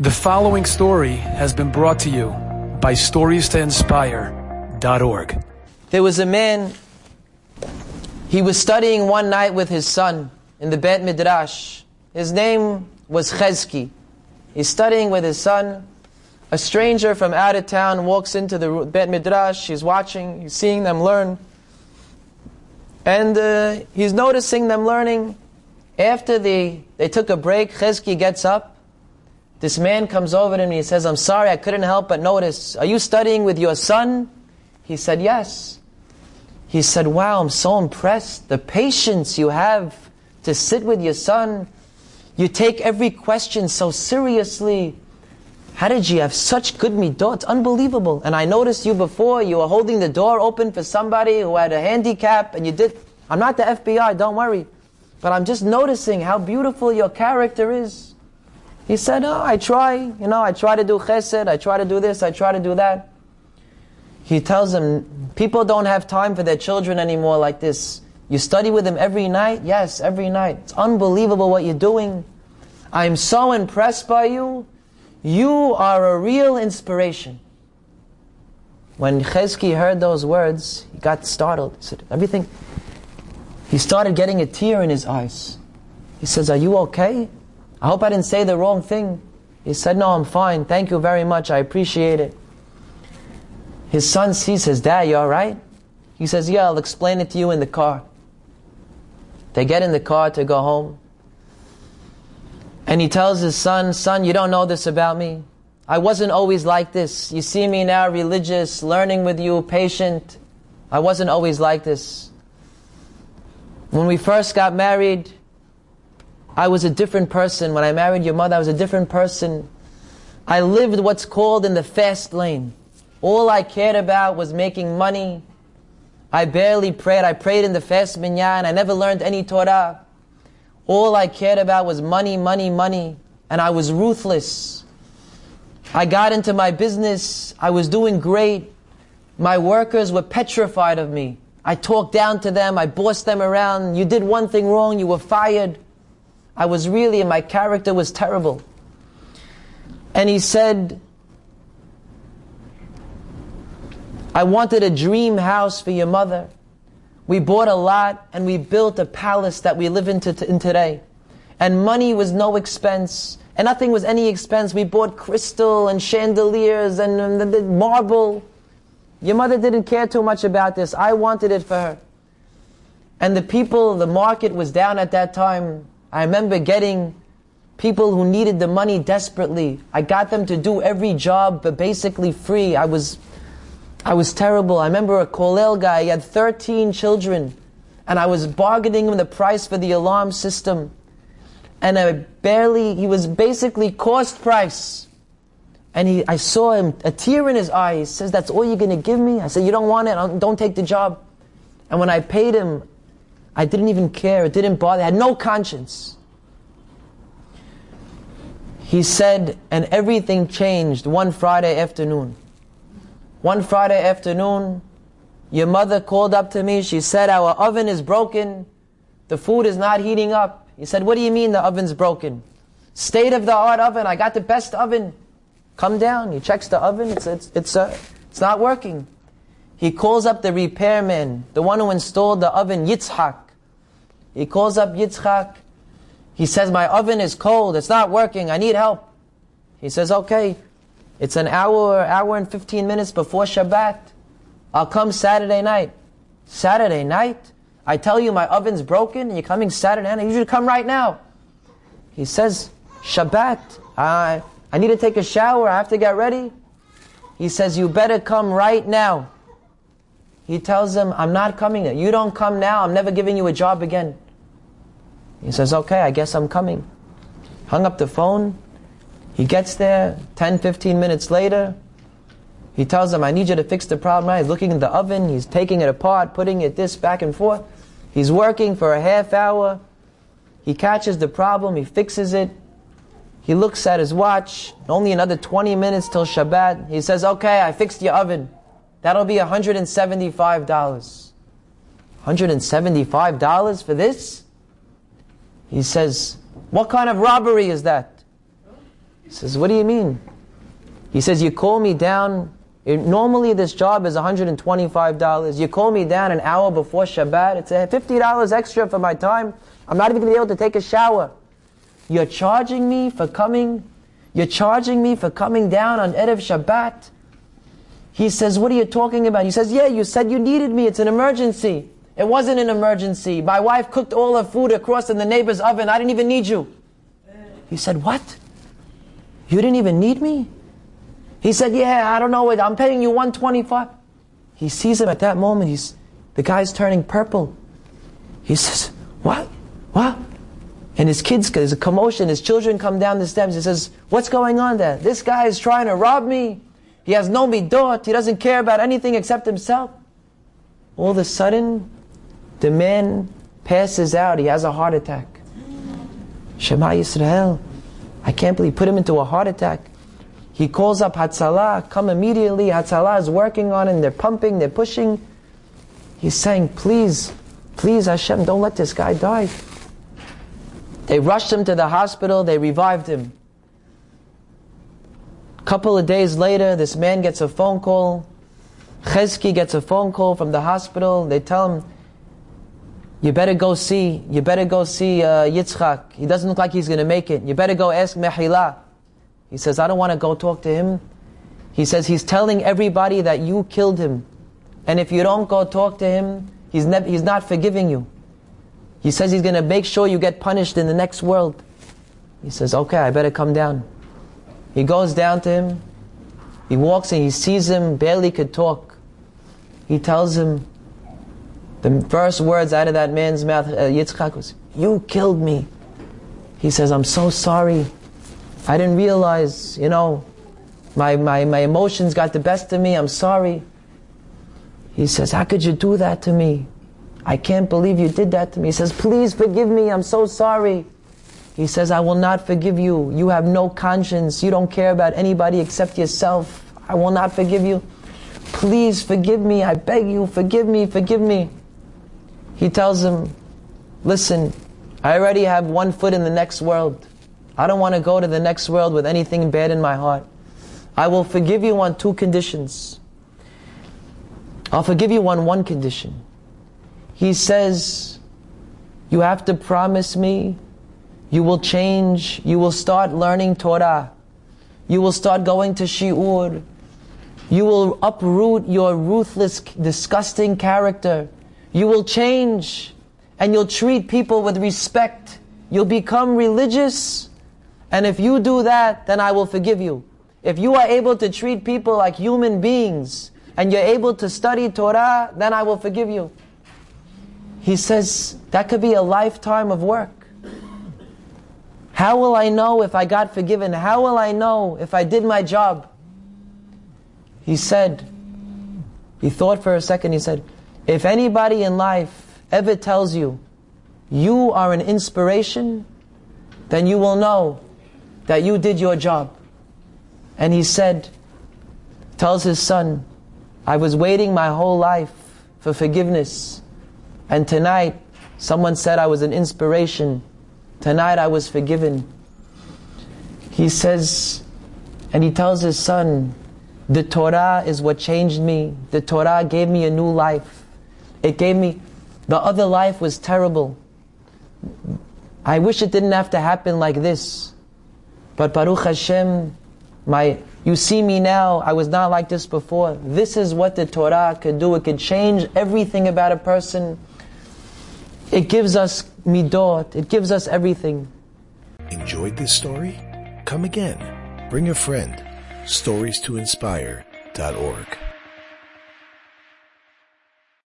The following story has been brought to you by StoriesToInspire.org. There was a man, he was studying one night with his son in the Bet Midrash. His name was Chezki. He's studying with his son. A stranger from out of town walks into the Bet Midrash. He's watching, he's seeing them learn. And uh, he's noticing them learning. After the, they took a break, Chezki gets up this man comes over to him and he says, I'm sorry, I couldn't help but notice. Are you studying with your son? He said, Yes. He said, Wow, I'm so impressed. The patience you have to sit with your son. You take every question so seriously. How did you have such good midot? It's unbelievable. And I noticed you before, you were holding the door open for somebody who had a handicap, and you did. I'm not the FBI, don't worry. But I'm just noticing how beautiful your character is. He said, oh, I try, you know, I try to do chesed, I try to do this, I try to do that. He tells them, people don't have time for their children anymore like this. You study with them every night? Yes, every night. It's unbelievable what you're doing. I'm so impressed by you. You are a real inspiration. When Chezki heard those words, he got startled. He said, everything. He started getting a tear in his eyes. He says, Are you okay? I hope I didn't say the wrong thing. He said, No, I'm fine. Thank you very much. I appreciate it. His son sees his dad, you alright? He says, Yeah, I'll explain it to you in the car. They get in the car to go home. And he tells his son, Son, you don't know this about me. I wasn't always like this. You see me now religious, learning with you, patient. I wasn't always like this. When we first got married, I was a different person. When I married your mother, I was a different person. I lived what's called in the fast lane. All I cared about was making money. I barely prayed. I prayed in the fast minyan. I never learned any Torah. All I cared about was money, money, money. And I was ruthless. I got into my business. I was doing great. My workers were petrified of me. I talked down to them. I bossed them around. You did one thing wrong, you were fired. I was really, and my character was terrible. And he said, I wanted a dream house for your mother. We bought a lot and we built a palace that we live in, in today. And money was no expense. And nothing was any expense. We bought crystal and chandeliers and, and marble. Your mother didn't care too much about this. I wanted it for her. And the people, the market was down at that time. I remember getting people who needed the money desperately. I got them to do every job, but basically free. I was, I was terrible. I remember a Kolel guy, he had 13 children, and I was bargaining him the price for the alarm system. And I barely, he was basically cost price. And he, I saw him, a tear in his eye. He says, That's all you're going to give me? I said, You don't want it? Don't take the job. And when I paid him, I didn't even care. It didn't bother. I had no conscience. He said, and everything changed one Friday afternoon. One Friday afternoon, your mother called up to me. She said, Our oven is broken. The food is not heating up. He said, What do you mean the oven's broken? State of the art oven. I got the best oven. Come down. He checks the oven. It's, it's, it's, uh, it's not working. He calls up the repairman, the one who installed the oven, Yitzhak. He calls up Yitzchak. He says, My oven is cold. It's not working. I need help. He says, Okay. It's an hour, hour and 15 minutes before Shabbat. I'll come Saturday night. Saturday night? I tell you my oven's broken and you're coming Saturday night. You should come right now. He says, Shabbat. I, I need to take a shower. I have to get ready. He says, You better come right now. He tells him, I'm not coming. You don't come now. I'm never giving you a job again. He says, okay, I guess I'm coming. Hung up the phone. He gets there 10, 15 minutes later. He tells them, I need you to fix the problem. He's looking in the oven. He's taking it apart, putting it this back and forth. He's working for a half hour. He catches the problem. He fixes it. He looks at his watch. Only another 20 minutes till Shabbat. He says, okay, I fixed your oven. That'll be $175. $175 for this? He says, What kind of robbery is that? He says, What do you mean? He says, You call me down. Normally, this job is $125. You call me down an hour before Shabbat. It's $50 extra for my time. I'm not even going to be able to take a shower. You're charging me for coming. You're charging me for coming down on Erev Shabbat. He says, What are you talking about? He says, Yeah, you said you needed me. It's an emergency. It wasn't an emergency. My wife cooked all her food across in the neighbor's oven. I didn't even need you. He said, What? You didn't even need me? He said, Yeah, I don't know. I'm paying you 125 He sees him at that moment. He's, the guy's turning purple. He says, What? What? And his kids, there's a commotion. His children come down the steps. He says, What's going on there? This guy is trying to rob me. He has no midot. He doesn't care about anything except himself. All of a sudden, the man passes out. He has a heart attack. Shema Yisrael. I can't believe, put him into a heart attack. He calls up Hatzalah, come immediately. Hatzalah is working on him. They're pumping, they're pushing. He's saying, please, please Hashem, don't let this guy die. They rushed him to the hospital, they revived him couple of days later, this man gets a phone call. Chezki gets a phone call from the hospital. They tell him, you better go see, you better go see uh, Yitzchak. He doesn't look like he's going to make it. You better go ask Mehila. He says, I don't want to go talk to him. He says, he's telling everybody that you killed him. And if you don't go talk to him, he's, ne- he's not forgiving you. He says he's going to make sure you get punished in the next world. He says, okay, I better come down. He goes down to him. He walks and he sees him, barely could talk. He tells him, the first words out of that man's mouth, uh, Yitzchak, was, You killed me. He says, I'm so sorry. I didn't realize, you know, my, my, my emotions got the best of me. I'm sorry. He says, How could you do that to me? I can't believe you did that to me. He says, Please forgive me. I'm so sorry. He says, I will not forgive you. You have no conscience. You don't care about anybody except yourself. I will not forgive you. Please forgive me. I beg you, forgive me, forgive me. He tells him, Listen, I already have one foot in the next world. I don't want to go to the next world with anything bad in my heart. I will forgive you on two conditions. I'll forgive you on one condition. He says, You have to promise me you will change. You will start learning Torah. You will start going to Shi'ur. You will uproot your ruthless, disgusting character. You will change and you'll treat people with respect. You'll become religious. And if you do that, then I will forgive you. If you are able to treat people like human beings and you're able to study Torah, then I will forgive you. He says that could be a lifetime of work. How will I know if I got forgiven? How will I know if I did my job? He said, he thought for a second, he said, if anybody in life ever tells you, you are an inspiration, then you will know that you did your job. And he said, tells his son, I was waiting my whole life for forgiveness. And tonight, someone said I was an inspiration Tonight I was forgiven. He says, and he tells his son, the Torah is what changed me. The Torah gave me a new life. It gave me, the other life was terrible. I wish it didn't have to happen like this. But Baruch Hashem, my, you see me now, I was not like this before. This is what the Torah could do. It could change everything about a person. It gives us midot, it gives us everything. Enjoyed this story? Come again. Bring a friend. Stories to inspire.org.